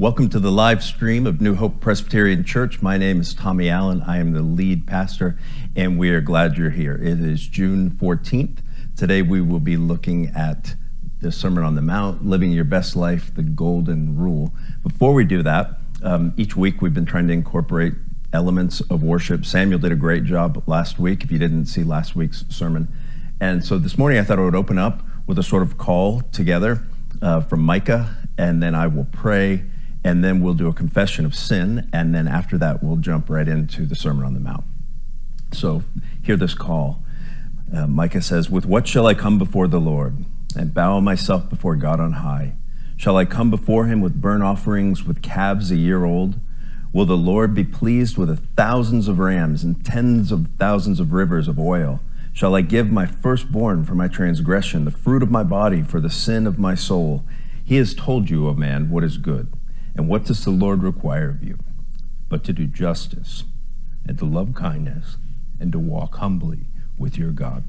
Welcome to the live stream of New Hope Presbyterian Church. My name is Tommy Allen. I am the lead pastor, and we are glad you're here. It is June 14th. Today we will be looking at the Sermon on the Mount, Living Your Best Life, the Golden Rule. Before we do that, um, each week we've been trying to incorporate elements of worship. Samuel did a great job last week, if you didn't see last week's sermon. And so this morning I thought I would open up with a sort of call together uh, from Micah, and then I will pray and then we'll do a confession of sin, and then after that, we'll jump right into the Sermon on the Mount. So, hear this call. Uh, Micah says, With what shall I come before the Lord and bow myself before God on high? Shall I come before him with burnt offerings, with calves a year old? Will the Lord be pleased with thousands of rams and tens of thousands of rivers of oil? Shall I give my firstborn for my transgression, the fruit of my body for the sin of my soul? He has told you, O man, what is good. And what does the Lord require of you? But to do justice and to love kindness and to walk humbly with your God.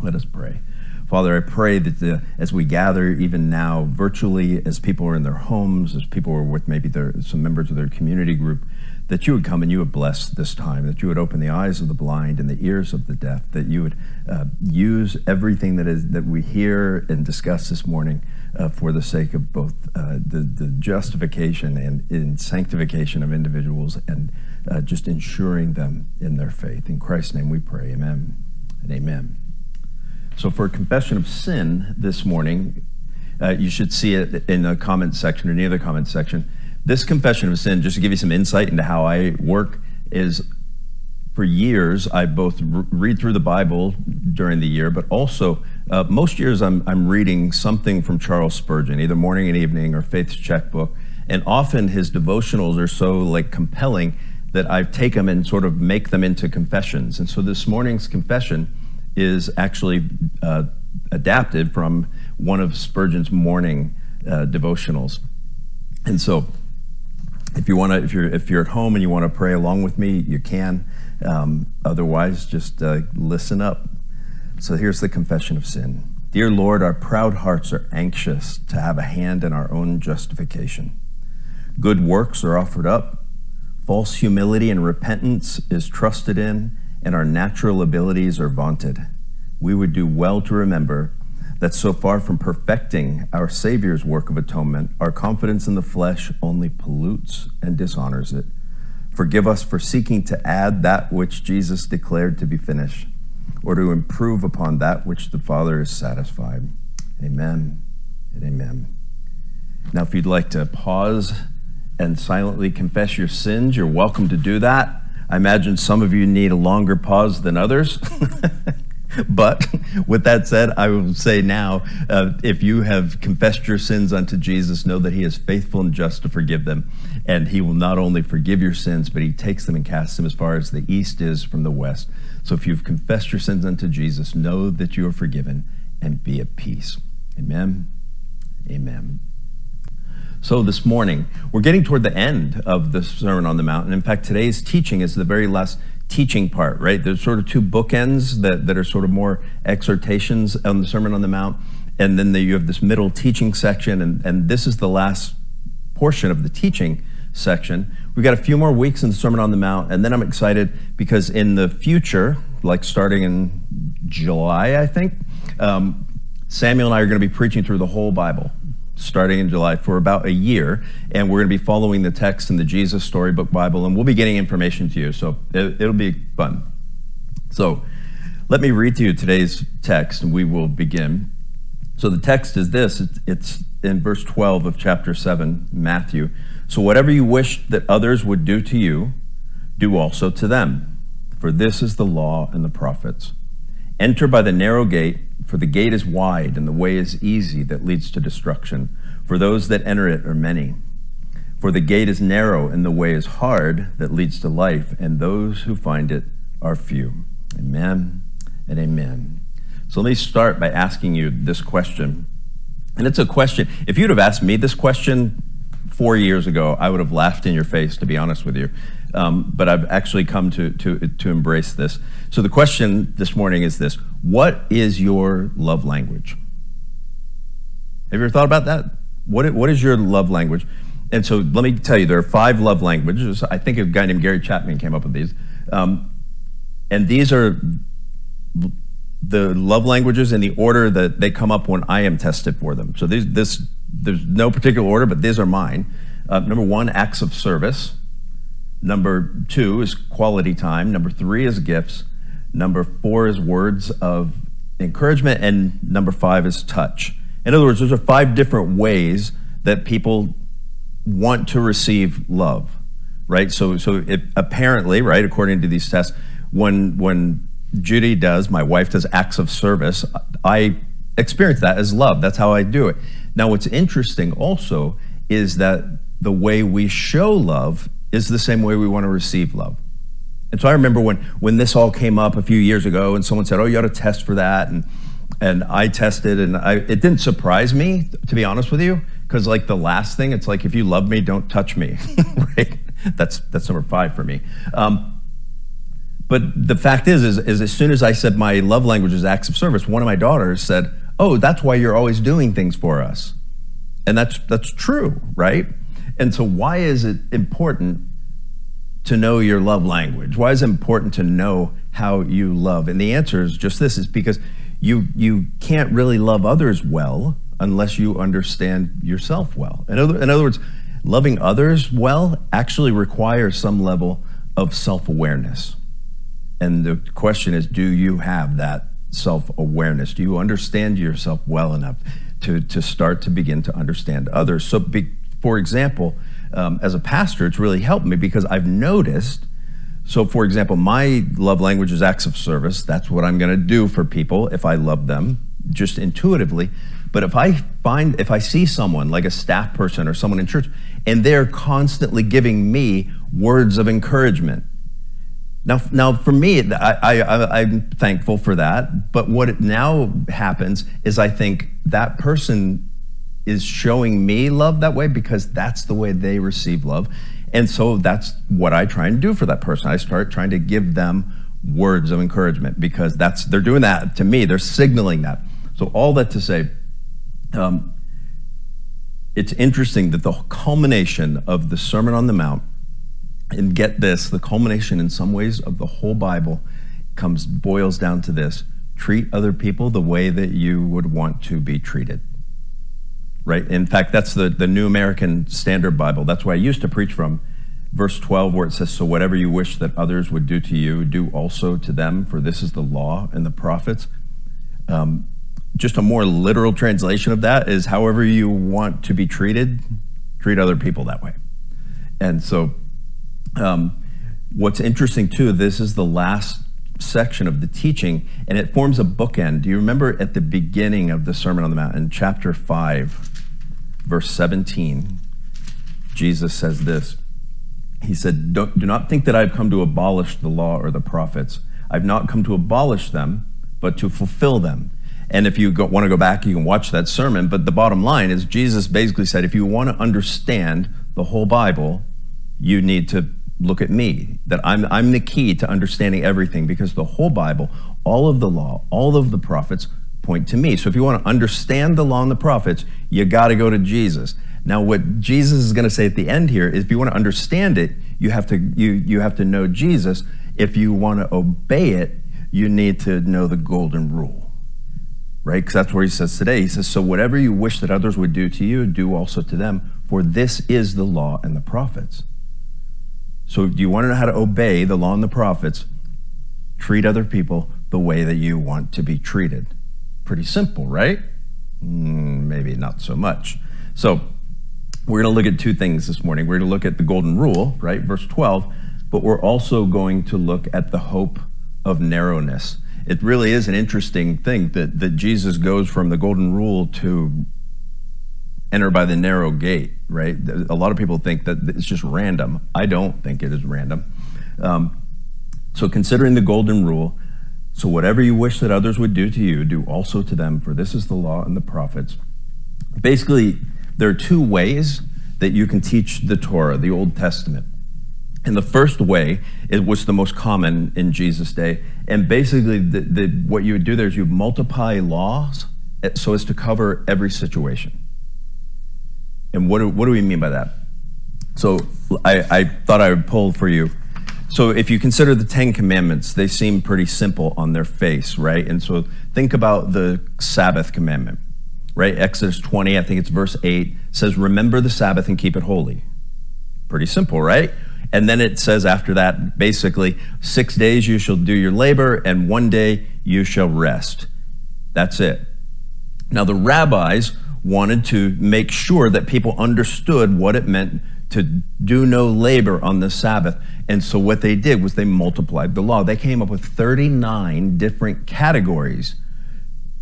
Let us pray. Father, I pray that the, as we gather even now virtually, as people are in their homes, as people are with maybe their, some members of their community group, that you would come and you would bless this time, that you would open the eyes of the blind and the ears of the deaf, that you would uh, use everything that is that we hear and discuss this morning uh, for the sake of both uh, the, the justification and in sanctification of individuals and uh, just ensuring them in their faith. In Christ's name we pray. Amen and amen. So, for confession of sin this morning, uh, you should see it in the comment section or near the comment section. This confession of sin, just to give you some insight into how I work, is for years I both read through the Bible during the year, but also uh, most years I'm, I'm reading something from Charles Spurgeon, either morning and evening or Faith's Checkbook. And often his devotionals are so like compelling that I take them and sort of make them into confessions. And so this morning's confession is actually uh, adapted from one of Spurgeon's morning uh, devotionals. And so if you want to, if you're if you're at home and you want to pray along with me, you can. Um, otherwise, just uh, listen up. So here's the confession of sin. Dear Lord, our proud hearts are anxious to have a hand in our own justification. Good works are offered up, false humility and repentance is trusted in, and our natural abilities are vaunted. We would do well to remember that so far from perfecting our Savior's work of atonement, our confidence in the flesh only pollutes and dishonors it. Forgive us for seeking to add that which Jesus declared to be finished or to improve upon that which the Father is satisfied. Amen and amen. Now, if you'd like to pause and silently confess your sins, you're welcome to do that. I imagine some of you need a longer pause than others. but with that said, I will say now uh, if you have confessed your sins unto Jesus, know that He is faithful and just to forgive them. And He will not only forgive your sins, but He takes them and casts them as far as the east is from the west. So if you've confessed your sins unto Jesus, know that you are forgiven and be at peace. Amen. Amen. So this morning, we're getting toward the end of the Sermon on the Mount. And in fact, today's teaching is the very last teaching part, right? There's sort of two bookends that, that are sort of more exhortations on the Sermon on the Mount. And then the, you have this middle teaching section. And, and this is the last portion of the teaching section. We've got a few more weeks in the Sermon on the Mount, and then I'm excited because in the future, like starting in July, I think, um, Samuel and I are going to be preaching through the whole Bible starting in July for about a year, and we're going to be following the text in the Jesus Storybook Bible, and we'll be getting information to you, so it, it'll be fun. So, let me read to you today's text, and we will begin. So, the text is this it's in verse 12 of chapter 7, Matthew. So whatever you wish that others would do to you, do also to them. For this is the law and the prophets. Enter by the narrow gate, for the gate is wide and the way is easy that leads to destruction. For those that enter it are many. For the gate is narrow and the way is hard that leads to life, and those who find it are few. Amen and amen. So let me start by asking you this question. And it's a question, if you'd have asked me this question four years ago, I would have laughed in your face, to be honest with you. Um, but I've actually come to, to, to embrace this. So the question this morning is this What is your love language? Have you ever thought about that? What, what is your love language? And so let me tell you, there are five love languages. I think a guy named Gary Chapman came up with these. Um, and these are the love languages in the order that they come up when I am tested for them. So these, this, there's no particular order, but these are mine. Uh, number one, acts of service. Number two is quality time. Number three is gifts. Number four is words of encouragement. And number five is touch. In other words, those are five different ways that people want to receive love, right? So, so it, apparently, right, according to these tests, when when Judy does, my wife does acts of service, I experience that as love. That's how I do it. Now, what's interesting also is that the way we show love is the same way we want to receive love. And so I remember when when this all came up a few years ago, and someone said, "Oh, you ought to test for that," and and I tested, and I, it didn't surprise me, to be honest with you, because like the last thing, it's like if you love me, don't touch me, right? That's that's number five for me. Um, but the fact is, is, is as soon as I said my love language is acts of service, one of my daughters said, "Oh, that's why you're always doing things for us," and that's that's true, right? And so, why is it important to know your love language? Why is it important to know how you love? And the answer is just this: is because you you can't really love others well unless you understand yourself well. In other, in other words, loving others well actually requires some level of self awareness. And the question is do you have that self awareness? Do you understand yourself well enough to, to start to begin to understand others? So, be, for example, um, as a pastor, it's really helped me because I've noticed. So, for example, my love language is acts of service. That's what I'm going to do for people if I love them, just intuitively. But if I find, if I see someone like a staff person or someone in church, and they're constantly giving me words of encouragement, now, now for me, I, I, I'm thankful for that. But what now happens is I think that person is showing me love that way because that's the way they receive love. And so that's what I try and do for that person. I start trying to give them words of encouragement because that's they're doing that to me. They're signaling that. So all that to say, um, it's interesting that the culmination of the Sermon on the Mount and get this, the culmination in some ways of the whole Bible comes boils down to this. Treat other people the way that you would want to be treated. Right? In fact, that's the, the New American Standard Bible. That's where I used to preach from. Verse 12, where it says, So whatever you wish that others would do to you, do also to them, for this is the law and the prophets. Um, just a more literal translation of that is however you want to be treated, treat other people that way. And so um, what's interesting too, this is the last section of the teaching, and it forms a bookend. Do you remember at the beginning of the Sermon on the Mount, in chapter 5, verse 17, Jesus says this. He said, Do not think that I've come to abolish the law or the prophets. I've not come to abolish them, but to fulfill them. And if you go, want to go back, you can watch that sermon. But the bottom line is, Jesus basically said, if you want to understand the whole Bible, you need to look at me, that I'm, I'm the key to understanding everything because the whole Bible, all of the law, all of the prophets point to me. So if you want to understand the law and the prophets, you got to go to Jesus. Now, what Jesus is going to say at the end here is if you want to understand it, you have to, you, you have to know Jesus. If you want to obey it, you need to know the golden rule, right? Because that's where he says today. He says, So whatever you wish that others would do to you, do also to them, for this is the law and the prophets. So, you want to know how to obey the law and the prophets? Treat other people the way that you want to be treated. Pretty simple, right? Mm, maybe not so much. So, we're going to look at two things this morning. We're going to look at the golden rule, right? Verse 12, but we're also going to look at the hope of narrowness. It really is an interesting thing that, that Jesus goes from the golden rule to enter by the narrow gate, right? A lot of people think that it's just random. I don't think it is random. Um, so, considering the golden rule, so whatever you wish that others would do to you, do also to them, for this is the law and the prophets. Basically, there are two ways that you can teach the Torah, the Old Testament. And the first way, it was the most common in Jesus' day. And basically, the, the, what you would do there is you multiply laws so as to cover every situation. And what do, what do we mean by that? So I, I thought I would pull for you. So if you consider the Ten Commandments, they seem pretty simple on their face, right? And so think about the Sabbath commandment, right? Exodus 20, I think it's verse 8, says, Remember the Sabbath and keep it holy. Pretty simple, right? And then it says after that, basically, six days you shall do your labor, and one day you shall rest. That's it. Now, the rabbis wanted to make sure that people understood what it meant to do no labor on the Sabbath. And so what they did was they multiplied the law. They came up with 39 different categories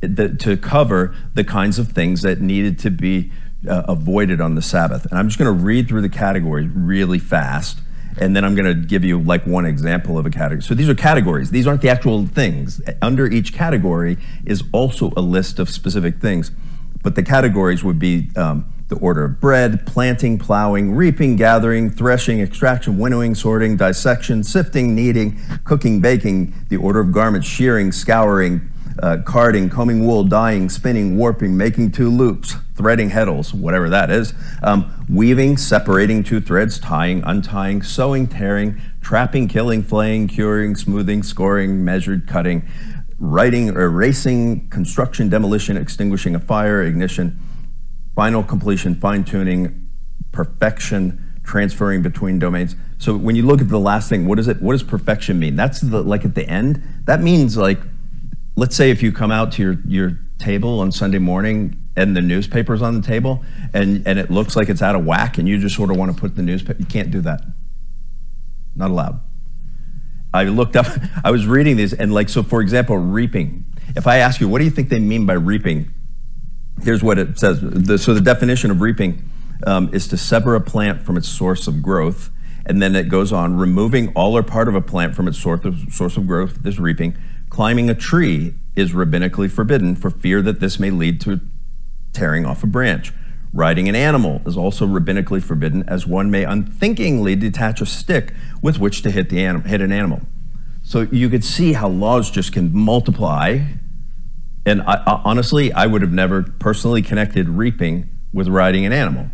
to cover the kinds of things that needed to be uh, avoided on the Sabbath. And I'm just going to read through the categories really fast. And then I'm going to give you like one example of a category. So these are categories. These aren't the actual things. Under each category is also a list of specific things. But the categories would be um, the order of bread, planting, plowing, reaping, gathering, threshing, extraction, winnowing, sorting, dissection, sifting, kneading, cooking, baking, the order of garments, shearing, scouring, uh, carding, combing wool, dyeing, spinning, warping, making two loops, threading heddles, whatever that is, um, weaving, separating two threads, tying, untying, sewing, tearing, trapping, killing, flaying, curing, smoothing, scoring, measured, cutting, writing, uh, erasing, construction, demolition, extinguishing a fire, ignition, final completion, fine tuning, perfection, transferring between domains. So when you look at the last thing, what does it? What does perfection mean? That's the like at the end. That means like, let's say if you come out to your your table on Sunday morning and the newspaper's on the table and and it looks like it's out of whack and you just sort of want to put the newspaper. You can't do that. Not allowed. I looked up. I was reading these and like so. For example, reaping. If I ask you, what do you think they mean by reaping? Here's what it says. The, so the definition of reaping um, is to sever a plant from its source of growth. And then it goes on, removing all or part of a plant from its source of, source of growth is reaping. Climbing a tree is rabbinically forbidden for fear that this may lead to tearing off a branch. Riding an animal is also rabbinically forbidden, as one may unthinkingly detach a stick with which to hit, the anim- hit an animal. So you could see how laws just can multiply and I, I, honestly, I would have never personally connected reaping with riding an animal.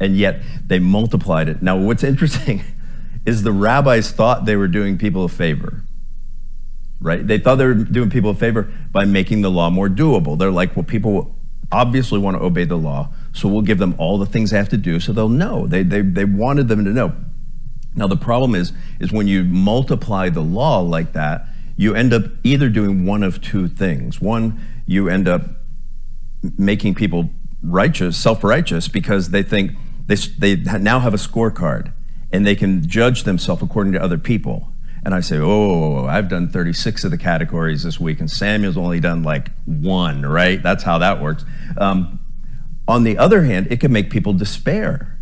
And yet they multiplied it. Now, what's interesting is the rabbis thought they were doing people a favor, right? They thought they were doing people a favor by making the law more doable. They're like, well, people obviously want to obey the law, so we'll give them all the things they have to do so they'll know. They, they, they wanted them to know. Now, the problem is, is when you multiply the law like that, you end up either doing one of two things. One, you end up making people righteous, self-righteous, because they think they, they now have a scorecard and they can judge themselves according to other people. And I say, oh, I've done 36 of the categories this week, and Samuel's only done like one, right? That's how that works. Um, on the other hand, it can make people despair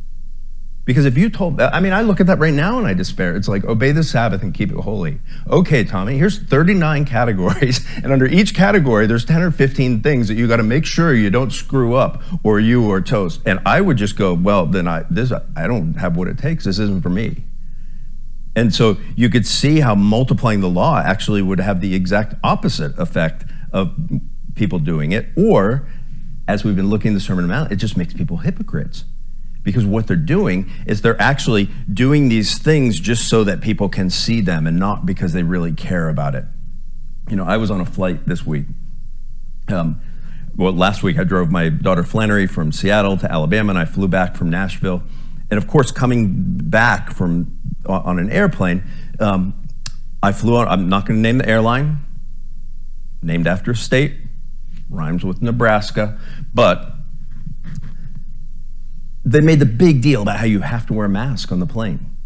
because if you told, I mean, I look at that right now and I despair. It's like, obey the Sabbath and keep it holy. Okay, Tommy, here's 39 categories. And under each category, there's 10 or 15 things that you got to make sure you don't screw up or you are toast. And I would just go, well, then I, this, I don't have what it takes. This isn't for me. And so you could see how multiplying the law actually would have the exact opposite effect of people doing it. Or, as we've been looking at the Sermon on the Mount, it just makes people hypocrites because what they're doing is they're actually doing these things just so that people can see them and not because they really care about it. You know, I was on a flight this week. Um, well, last week I drove my daughter Flannery from Seattle to Alabama, and I flew back from Nashville. And of course, coming back from on an airplane, um, I flew on. I'm not going to name the airline, named after a state, rhymes with Nebraska, but they made the big deal about how you have to wear a mask on the plane.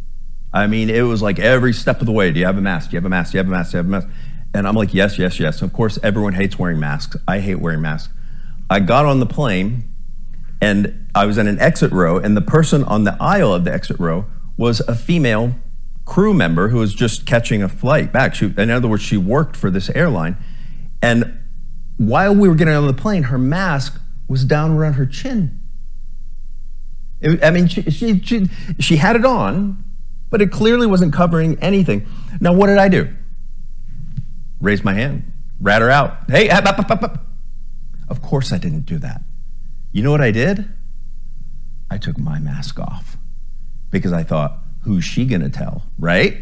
I mean, it was like every step of the way. Do you have a mask? Do you have a mask? Do you have a mask? Do you have a mask? And I'm like, yes, yes, yes. Of course, everyone hates wearing masks. I hate wearing masks. I got on the plane and I was in an exit row, and the person on the aisle of the exit row was a female crew member who was just catching a flight back. She, in other words, she worked for this airline. And while we were getting on the plane, her mask was down around her chin. I mean, she, she, she, she had it on, but it clearly wasn't covering anything. Now, what did I do? Raise my hand, rat her out. Hey, ah, up, up, up, up. Of course I didn't do that. You know what I did? I took my mask off because I thought, who's she going to tell, right?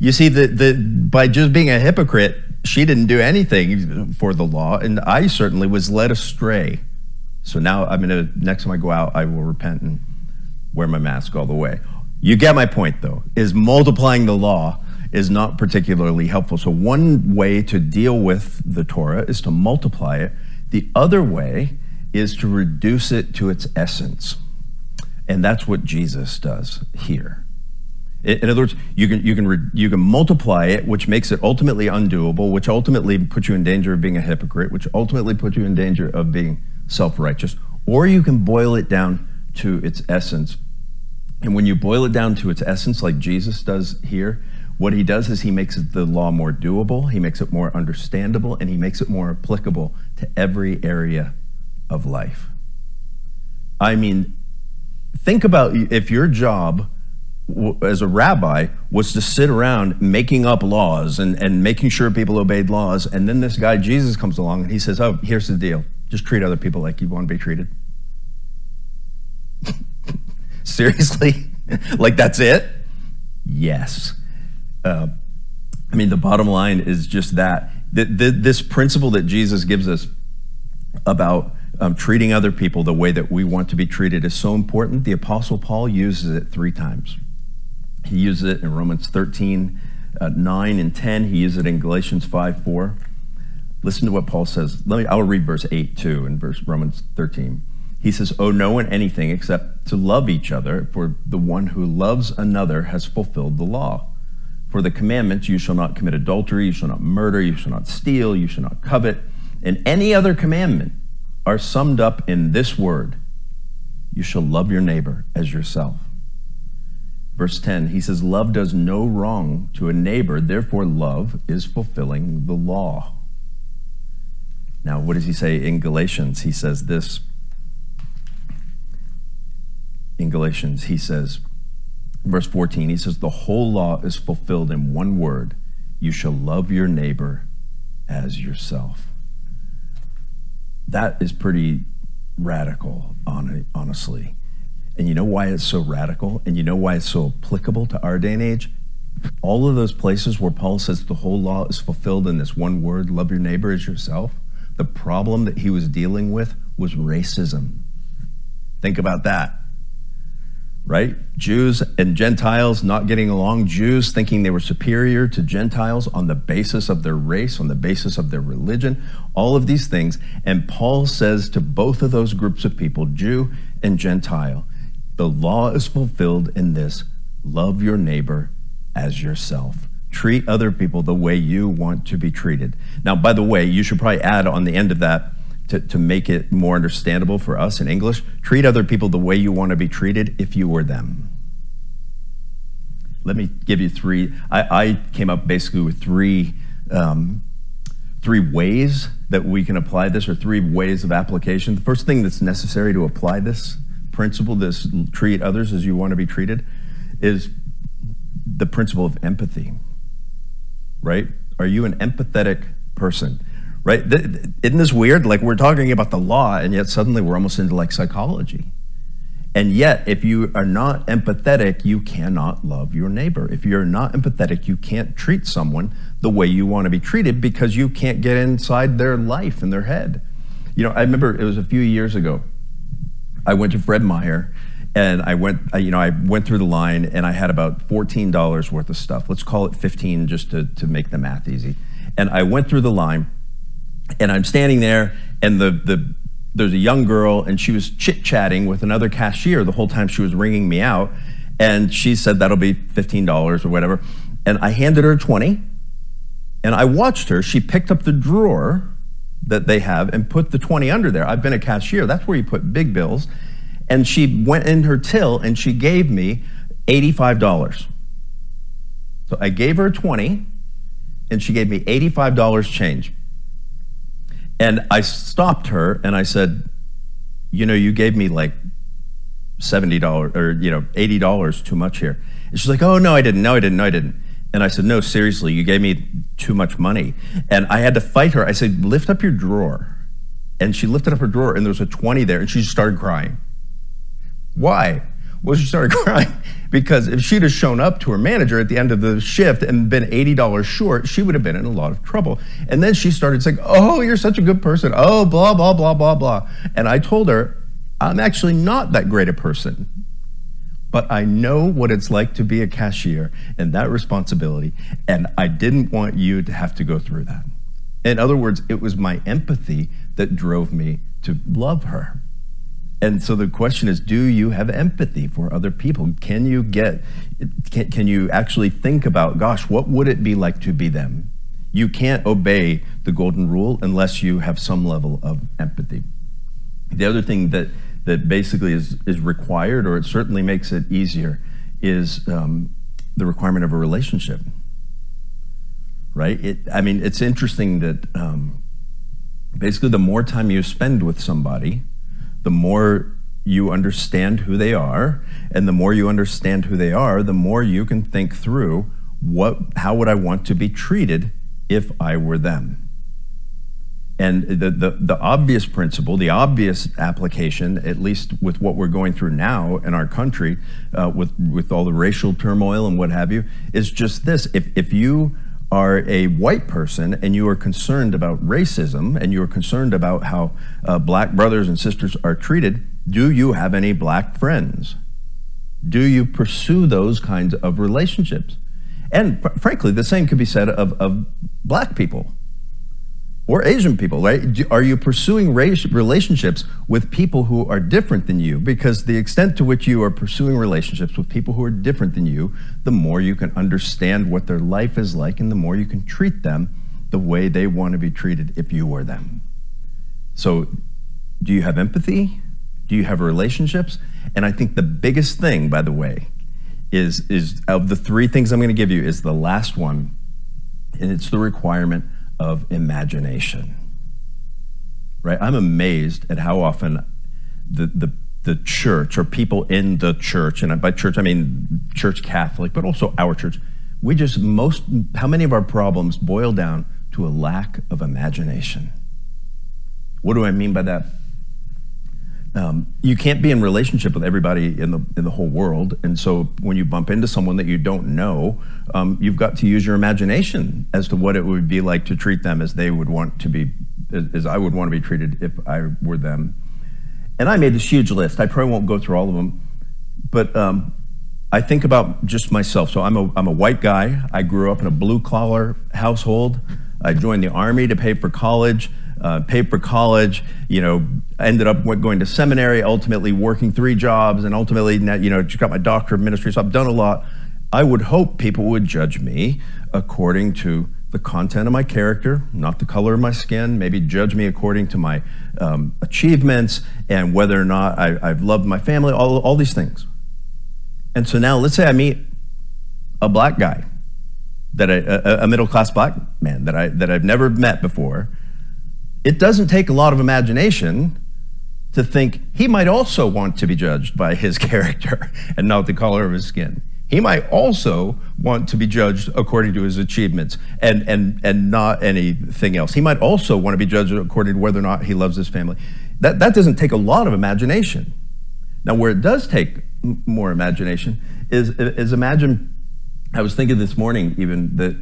You see, the, the, by just being a hypocrite, she didn't do anything for the law, and I certainly was led astray. So now I'm to, next time I go out, I will repent and wear my mask all the way. You get my point, though, is multiplying the law is not particularly helpful. So, one way to deal with the Torah is to multiply it, the other way is to reduce it to its essence. And that's what Jesus does here. In other words, you can, you, can you can multiply it, which makes it ultimately undoable, which ultimately puts you in danger of being a hypocrite, which ultimately puts you in danger of being self righteous, or you can boil it down to its essence. And when you boil it down to its essence, like Jesus does here, what he does is he makes the law more doable, he makes it more understandable, and he makes it more applicable to every area of life. I mean, think about if your job as a rabbi was to sit around making up laws and, and making sure people obeyed laws, and then this guy, Jesus, comes along and he says, Oh, here's the deal just treat other people like you want to be treated. Seriously? like that's it? Yes. Uh, I mean, the bottom line is just that. The, the, this principle that Jesus gives us about um, treating other people the way that we want to be treated is so important. The Apostle Paul uses it three times. He uses it in Romans 13, uh, 9, and 10. He uses it in Galatians 5, 4. Listen to what Paul says. Let me, I'll read verse 8 too in verse Romans 13. He says, Owe no one anything except to love each other, for the one who loves another has fulfilled the law. For the commandments, you shall not commit adultery, you shall not murder, you shall not steal, you shall not covet, and any other commandment are summed up in this word you shall love your neighbor as yourself. Verse 10, he says, Love does no wrong to a neighbor, therefore, love is fulfilling the law. Now, what does he say in Galatians? He says this. In Galatians, he says, verse 14, he says, The whole law is fulfilled in one word you shall love your neighbor as yourself. That is pretty radical, honestly. And you know why it's so radical? And you know why it's so applicable to our day and age? All of those places where Paul says the whole law is fulfilled in this one word love your neighbor as yourself the problem that he was dealing with was racism. Think about that right? Jews and Gentiles not getting along, Jews thinking they were superior to Gentiles on the basis of their race, on the basis of their religion, all of these things. And Paul says to both of those groups of people, Jew and Gentile, the law is fulfilled in this love your neighbor as yourself. Treat other people the way you want to be treated. Now, by the way, you should probably add on the end of that to, to make it more understandable for us in English treat other people the way you want to be treated if you were them. Let me give you three. I, I came up basically with three, um, three ways that we can apply this, or three ways of application. The first thing that's necessary to apply this principle, this treat others as you want to be treated, is the principle of empathy. Right? Are you an empathetic person? right? Isn't this weird? Like we're talking about the law, and yet suddenly we're almost into like psychology. And yet, if you are not empathetic, you cannot love your neighbor. If you're not empathetic, you can't treat someone the way you want to be treated because you can't get inside their life and their head. You know, I remember it was a few years ago. I went to Fred Meyer and I went, you know, I went through the line and I had about $14 worth of stuff. Let's call it 15 just to, to make the math easy. And I went through the line and I'm standing there, and the, the there's a young girl, and she was chit chatting with another cashier the whole time she was ringing me out. And she said, That'll be $15 or whatever. And I handed her 20, and I watched her. She picked up the drawer that they have and put the 20 under there. I've been a cashier, that's where you put big bills. And she went in her till and she gave me $85. So I gave her 20 and she gave me $85 change. And I stopped her and I said, You know, you gave me like $70 or, you know, $80 too much here. And she's like, Oh, no, I didn't. No, I didn't. No, I didn't. And I said, No, seriously, you gave me too much money. And I had to fight her. I said, Lift up your drawer. And she lifted up her drawer and there was a 20 there and she just started crying. Why? Well, she started crying because if she'd have shown up to her manager at the end of the shift and been $80 short, she would have been in a lot of trouble. And then she started saying, Oh, you're such a good person. Oh, blah, blah, blah, blah, blah. And I told her, I'm actually not that great a person. But I know what it's like to be a cashier and that responsibility. And I didn't want you to have to go through that. In other words, it was my empathy that drove me to love her. And so the question is do you have empathy for other people? Can you get, can, can you actually think about, gosh, what would it be like to be them? You can't obey the golden rule unless you have some level of empathy. The other thing that, that basically is, is required, or it certainly makes it easier, is um, the requirement of a relationship. Right? It, I mean, it's interesting that um, basically the more time you spend with somebody, the more you understand who they are, and the more you understand who they are, the more you can think through what how would I want to be treated if I were them. And the, the, the obvious principle, the obvious application, at least with what we're going through now in our country, uh, with, with all the racial turmoil and what have you, is just this. If, if you are a white person and you are concerned about racism and you are concerned about how uh, black brothers and sisters are treated, do you have any black friends? Do you pursue those kinds of relationships? And fr- frankly, the same could be said of, of black people or Asian people, right? Are you pursuing relationships with people who are different than you? Because the extent to which you are pursuing relationships with people who are different than you, the more you can understand what their life is like and the more you can treat them the way they want to be treated if you were them. So, do you have empathy? Do you have relationships? And I think the biggest thing, by the way, is, is of the three things I'm going to give you, is the last one, and it's the requirement of imagination. Right? I'm amazed at how often the, the, the church or people in the church, and by church I mean church Catholic, but also our church, we just most, how many of our problems boil down to a lack of imagination? What do I mean by that? Um, you can't be in relationship with everybody in the in the whole world, and so when you bump into someone that you don't know, um, you've got to use your imagination as to what it would be like to treat them as they would want to be, as I would want to be treated if I were them. And I made this huge list. I probably won't go through all of them, but um, I think about just myself. So I'm a I'm a white guy. I grew up in a blue collar household. I joined the army to pay for college uh, paid for college, you know, ended up going to seminary, ultimately working three jobs, and ultimately, you know, got my doctorate of ministry. So I've done a lot. I would hope people would judge me according to the content of my character, not the color of my skin. Maybe judge me according to my um, achievements and whether or not I, have loved my family, all, all these things. And so now let's say I meet a black guy, that I, a, a middle class black man that, I, that I've never met before it doesn't take a lot of imagination to think he might also want to be judged by his character and not the color of his skin. He might also want to be judged according to his achievements and, and, and not anything else. He might also want to be judged according to whether or not he loves his family. That, that doesn't take a lot of imagination. Now, where it does take more imagination is, is imagine, I was thinking this morning even that,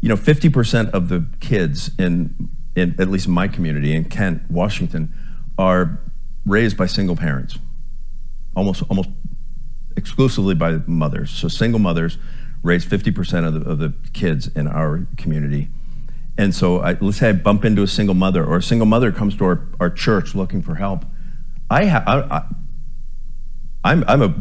you know, 50% of the kids in in at least in my community in Kent, Washington, are raised by single parents, almost almost exclusively by mothers. So single mothers raise 50% of the, of the kids in our community. And so I, let's say I bump into a single mother or a single mother comes to our, our church looking for help. I, ha- I, I I'm, I'm a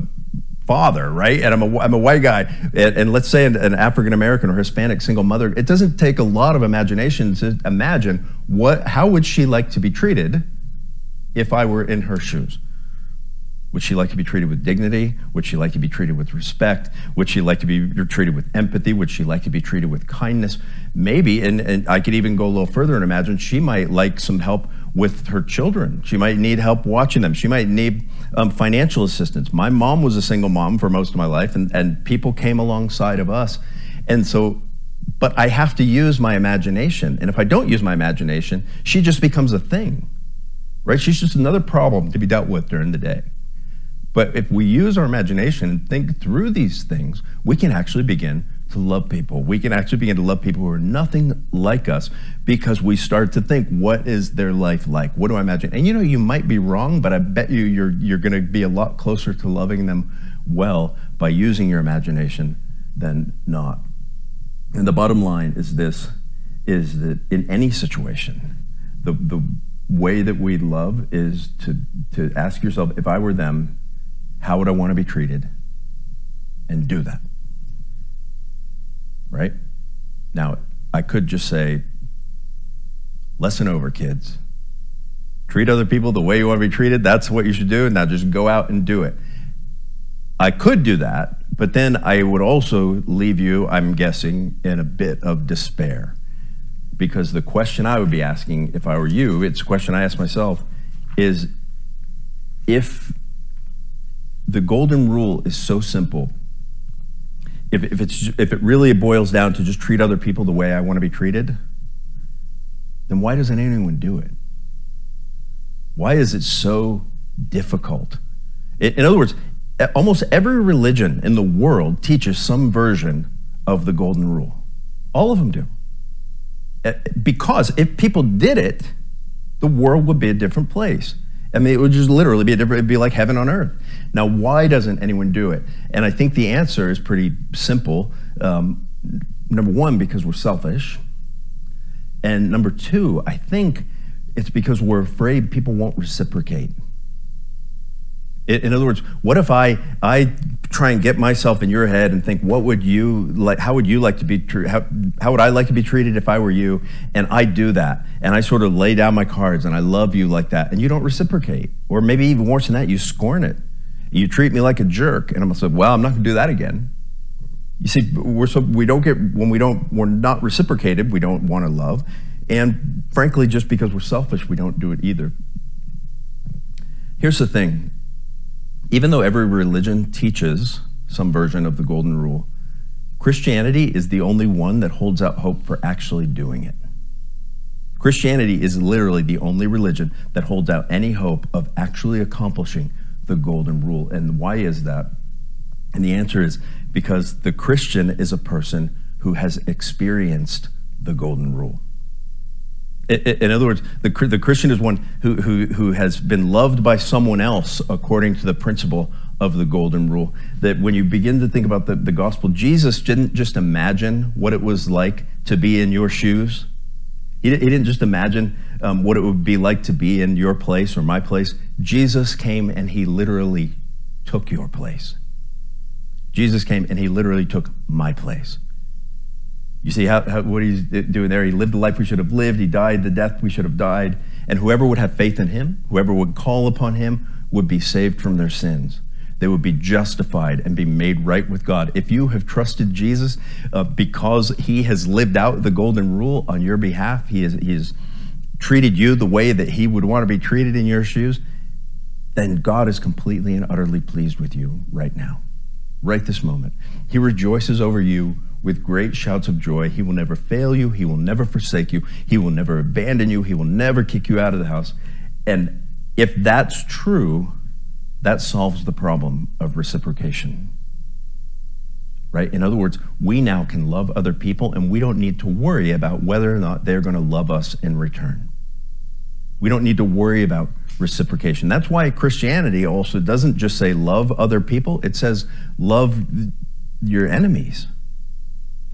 father, right? And I'm a, I'm a white guy. And, and let's say an, an African American or Hispanic single mother, it doesn't take a lot of imagination to imagine what, how would she like to be treated if I were in her shoes? Would she like to be treated with dignity? Would she like to be treated with respect? Would she like to be treated with empathy? Would she like to be treated with kindness? Maybe, and, and I could even go a little further and imagine she might like some help with her children. She might need help watching them. She might need um, financial assistance. My mom was a single mom for most of my life, and, and people came alongside of us. And so, but I have to use my imagination. And if I don't use my imagination, she just becomes a thing, right? She's just another problem to be dealt with during the day. But if we use our imagination and think through these things, we can actually begin to love people. We can actually begin to love people who are nothing like us because we start to think, what is their life like? What do I imagine? And you know, you might be wrong, but I bet you you're, you're going to be a lot closer to loving them well by using your imagination than not. And the bottom line is this is that in any situation, the, the way that we love is to, to ask yourself, if I were them, how would I want to be treated? And do that. Right? Now, I could just say, lesson over, kids. Treat other people the way you want to be treated. That's what you should do. Now just go out and do it. I could do that, but then I would also leave you, I'm guessing, in a bit of despair. Because the question I would be asking if I were you, it's a question I ask myself, is if the golden rule is so simple. If, if, it's, if it really boils down to just treat other people the way I want to be treated, then why doesn't anyone do it? Why is it so difficult? In other words, almost every religion in the world teaches some version of the golden rule. All of them do. Because if people did it, the world would be a different place. I mean, it would just literally be a different, it'd be like heaven on earth. Now, why doesn't anyone do it? And I think the answer is pretty simple. Um, number one, because we're selfish. And number two, I think it's because we're afraid people won't reciprocate. In other words, what if I I try and get myself in your head and think, what would you like? How would you like to be treated? How, how would I like to be treated if I were you? And I do that, and I sort of lay down my cards, and I love you like that, and you don't reciprocate, or maybe even worse than that, you scorn it. You treat me like a jerk, and I'm like, well, I'm not going to do that again. You see, we're so we don't get when we don't we're not reciprocated, we don't want to love, and frankly, just because we're selfish, we don't do it either. Here's the thing even though every religion teaches some version of the golden rule, Christianity is the only one that holds out hope for actually doing it. Christianity is literally the only religion that holds out any hope of actually accomplishing the golden rule. And why is that? And the answer is because the Christian is a person who has experienced the golden rule. In other words, the, the Christian is one who, who, who has been loved by someone else according to the principle of the golden rule. That when you begin to think about the, the gospel, Jesus didn't just imagine what it was like to be in your shoes. He, he didn't just imagine um, what it would be like to be in your place or my place. Jesus came and he literally took your place. Jesus came and he literally took my place. You see how, how, what he's doing there? He lived the life we should have lived. He died the death we should have died. And whoever would have faith in him, whoever would call upon him, would be saved from their sins. They would be justified and be made right with God. If you have trusted Jesus uh, because he has lived out the golden rule on your behalf, he has, he has treated you the way that he would want to be treated in your shoes, then God is completely and utterly pleased with you right now, right this moment. He rejoices over you with great shouts of joy. He will never fail you. He will never forsake you. He will never abandon you. He will never kick you out of the house. And if that's true, that solves the problem of reciprocation. Right? In other words, we now can love other people and we don't need to worry about whether or not they're going to love us in return. We don't need to worry about reciprocation. That's why Christianity also doesn't just say love other people, it says love your enemies.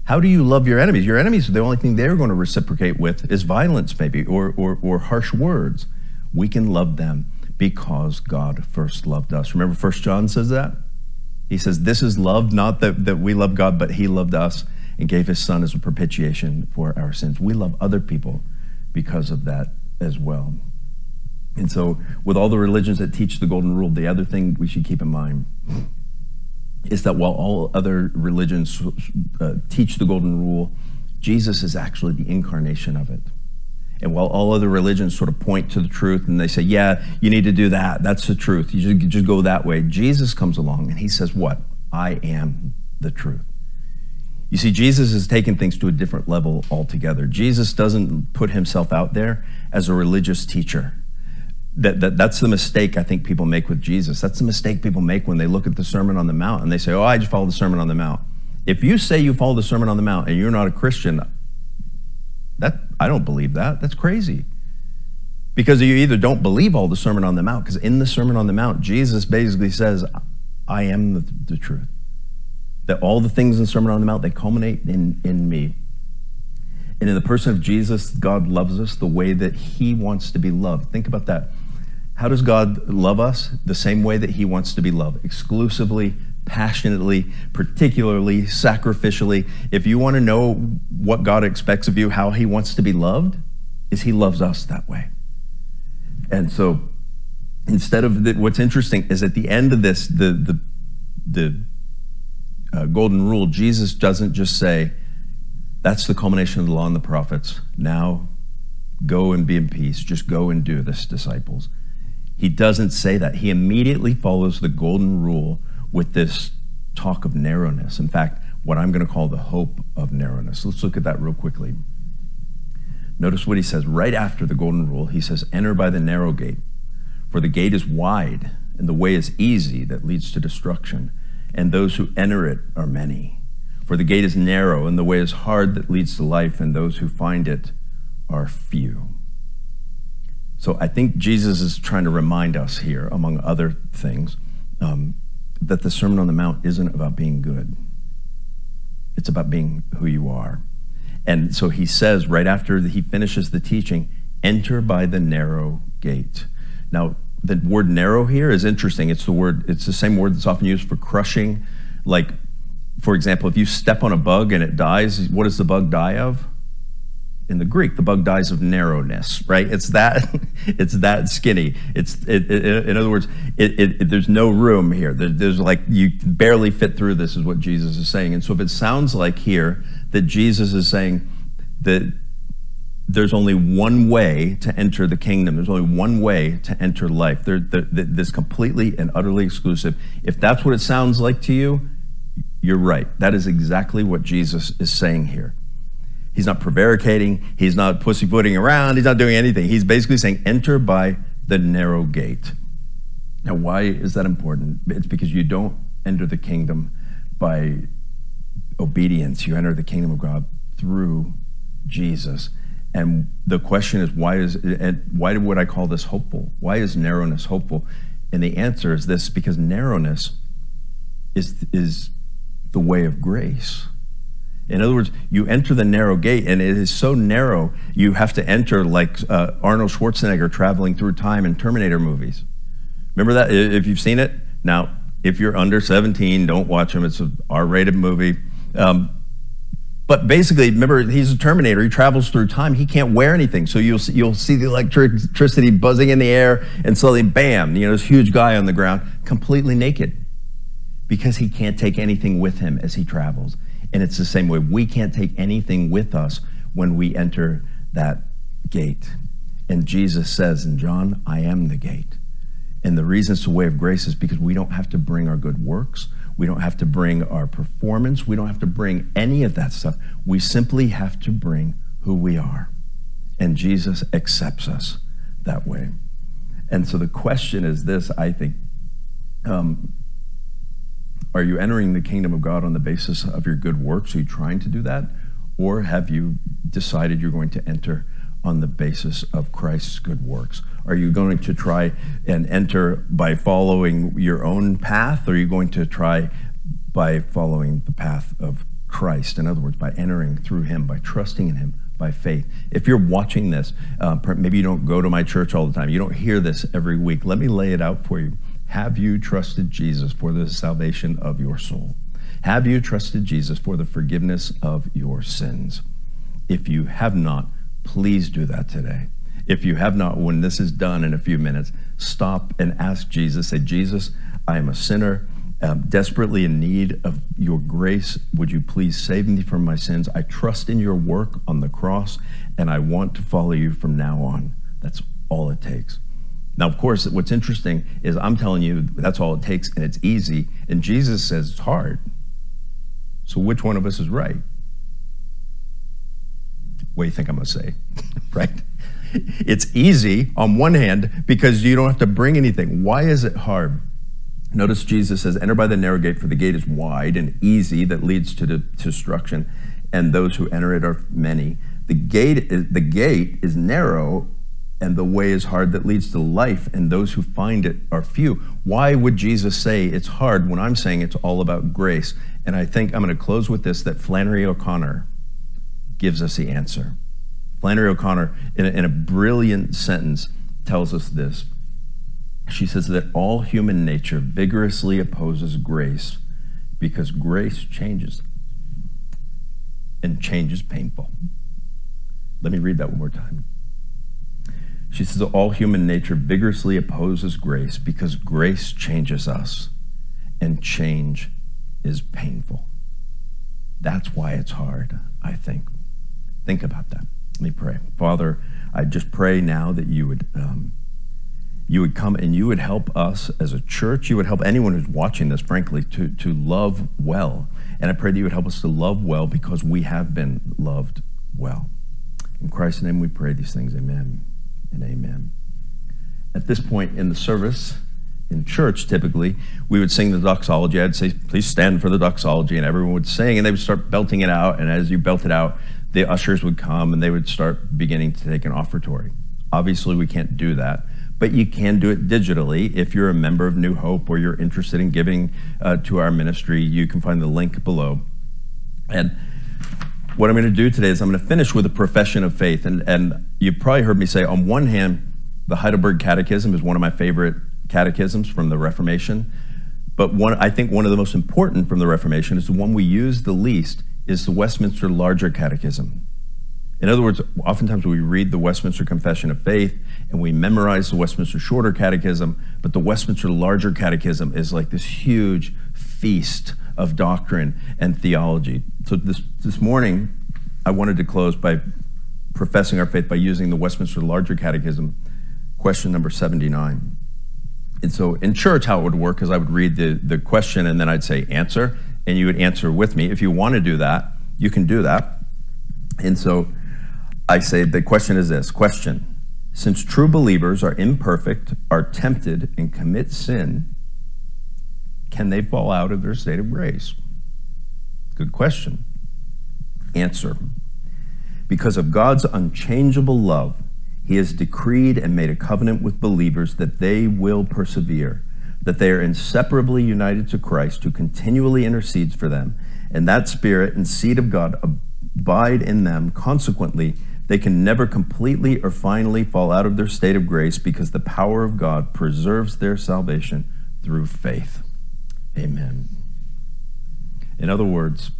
How do you love your enemies? Your enemies, the only thing they're going to reciprocate with is violence, maybe, or, or, or harsh words. We can love them because God first loved us. Remember, First John says that? He says, This is love, not that, that we love God, but He loved us and gave His Son as a propitiation for our sins. We love other people because of that as well. And so, with all the religions that teach the golden rule, the other thing we should keep in mind is that while all other religions uh, teach the golden rule, Jesus is actually the incarnation of it. And while all other religions sort of point to the truth and they say, yeah, you need to do that, that's the truth, you just, just go that way, Jesus comes along and he says, what? I am the truth. You see, Jesus has taken things to a different level altogether. Jesus doesn't put himself out there as a religious teacher. That, that, that's the mistake I think people make with Jesus. That's the mistake people make when they look at the Sermon on the Mount and they say, Oh, I just follow the Sermon on the Mount. If you say you follow the Sermon on the Mount and you're not a Christian, that I don't believe that. That's crazy. Because you either don't believe all the Sermon on the Mount, because in the Sermon on the Mount, Jesus basically says, I am the, the truth. That all the things in the Sermon on the Mount, they culminate in, in me. And in the person of Jesus, God loves us the way that he wants to be loved. Think about that. How does God love us? The same way that he wants to be loved, exclusively, passionately, particularly, sacrificially. If you want to know what God expects of you, how he wants to be loved, is he loves us that way. And so instead of the, what's interesting is at the end of this, the, the, the uh, golden rule, Jesus doesn't just say, that's the culmination of the law and the prophets. Now go and be in peace. Just go and do this, disciples. He doesn't say that. He immediately follows the golden rule with this talk of narrowness. In fact, what I'm going to call the hope of narrowness. Let's look at that real quickly. Notice what he says right after the golden rule. He says, Enter by the narrow gate, for the gate is wide and the way is easy that leads to destruction, and those who enter it are many. For the gate is narrow and the way is hard that leads to life, and those who find it are few. So I think Jesus is trying to remind us here, among other things, um, that the Sermon on the Mount isn't about being good. It's about being who you are. And so he says right after he finishes the teaching, enter by the narrow gate. Now, the word narrow here is interesting. It's the word, it's the same word that's often used for crushing, like for example, if you step on a bug and it dies, what does the bug die of? In the Greek, the bug dies of narrowness, right? It's that, it's that skinny. It's, it, it, in other words, it, there's no room here. There, there's like you barely fit through. This is what Jesus is saying. And so, if it sounds like here that Jesus is saying that there's only one way to enter the kingdom. There's only one way to enter life. There, there, this completely and utterly exclusive. If that's what it sounds like to you, you're right. That is exactly what Jesus is saying here. He's not prevaricating, he's not pussyfooting around, he's not doing anything. He's basically saying, enter by the narrow gate. Now, why is that important? It's because you don't enter the kingdom by obedience, you enter the kingdom of God through Jesus. And the question is, why is and why would I call this hopeful? Why is narrowness hopeful? And the answer is this: because narrowness is is the way of grace. In other words, you enter the narrow gate, and it is so narrow, you have to enter like uh, Arnold Schwarzenegger traveling through time in Terminator movies. Remember that? If you've seen it? Now, if you're under 17, don't watch them. It's an R rated movie. Um, but basically, remember, he's a Terminator. He travels through time. He can't wear anything. So you'll see, you'll see the electricity buzzing in the air, and slowly, bam, you know, this huge guy on the ground, completely naked because he can't take anything with him as he travels. And it's the same way. We can't take anything with us when we enter that gate. And Jesus says in John, I am the gate. And the reason it's a way of grace is because we don't have to bring our good works. We don't have to bring our performance. We don't have to bring any of that stuff. We simply have to bring who we are. And Jesus accepts us that way. And so the question is this I think um, are you entering the kingdom of God on the basis of your good works? Are you trying to do that? Or have you decided you're going to enter on the basis of Christ's good works? Are you going to try and enter by following your own path? Or are you going to try by following the path of Christ? In other words, by entering through Him, by trusting in Him, by faith. If you're watching this, uh, maybe you don't go to my church all the time, you don't hear this every week. Let me lay it out for you. Have you trusted Jesus for the salvation of your soul? Have you trusted Jesus for the forgiveness of your sins? If you have not, please do that today. If you have not, when this is done in a few minutes, stop and ask Jesus. Say, Jesus, I am a sinner, desperately in need of your grace. Would you please save me from my sins? I trust in your work on the cross, and I want to follow you from now on. That's all it takes. Now, of course, what's interesting is I'm telling you that's all it takes and it's easy. And Jesus says it's hard. So, which one of us is right? What do you think I'm going to say? right? It's easy on one hand because you don't have to bring anything. Why is it hard? Notice Jesus says, Enter by the narrow gate, for the gate is wide and easy that leads to destruction, and those who enter it are many. The gate is, the gate is narrow and the way is hard that leads to life, and those who find it are few. Why would Jesus say it's hard when I'm saying it's all about grace? And I think I'm going to close with this that Flannery O'Connor gives us the answer. Flannery O'Connor, in a, in a brilliant sentence, tells us this. She says that all human nature vigorously opposes grace because grace changes, and change is painful. Let me read that one more time. She says all human nature vigorously opposes grace because grace changes us, and change is painful. That's why it's hard, I think. Think about that. Let me pray. Father, I just pray now that you would um, you would come and you would help us as a church. You would help anyone who's watching this, frankly, to, to love well. And I pray that you would help us to love well because we have been loved well. In Christ's name we pray these things. Amen and amen. At this point in the service, in church typically, we would sing the doxology. I'd say, please stand for the doxology, and everyone would sing, and they would start belting it out. And as you belt it out, the ushers would come and they would start beginning to take an offertory. Obviously, we can't do that but you can do it digitally. If you're a member of New Hope or you're interested in giving uh, to our ministry, you can find the link below. And what I'm going to do today is I'm going to finish with a profession of faith. And, and you've probably heard me say, on one hand, the Heidelberg Catechism is one of my favorite catechisms from the Reformation. But one, I think one of the most important from the Reformation is the one we use the least is the Westminster Larger Catechism. In other words, oftentimes we read the Westminster Confession of Faith and we memorize the Westminster Shorter Catechism, but the Westminster Larger Catechism is like this huge feast of doctrine and theology. So this, this morning, I wanted to close by professing our faith by using the Westminster Larger Catechism, question number 79. And so in church, how it would work is I would read the, the question and then I'd say answer, and you would answer with me. If you want to do that, you can do that. And so I say the question is this question. Since true believers are imperfect, are tempted, and commit sin, can they fall out of their state of grace? Good question. Answer. Because of God's unchangeable love, he has decreed and made a covenant with believers that they will persevere, that they are inseparably united to Christ, who continually intercedes for them, and that Spirit and seed of God abide in them. Consequently, they can never completely or finally fall out of their state of grace because the power of God preserves their salvation through faith. Amen. In other words,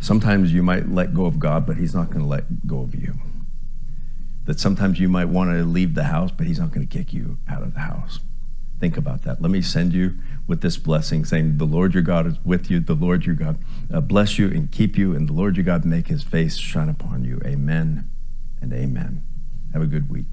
sometimes you might let go of God, but He's not going to let go of you. That sometimes you might want to leave the house, but He's not going to kick you out of the house. Think about that. Let me send you with this blessing, saying, The Lord your God is with you. The Lord your God uh, bless you and keep you, and the Lord your God make his face shine upon you. Amen and amen. Have a good week.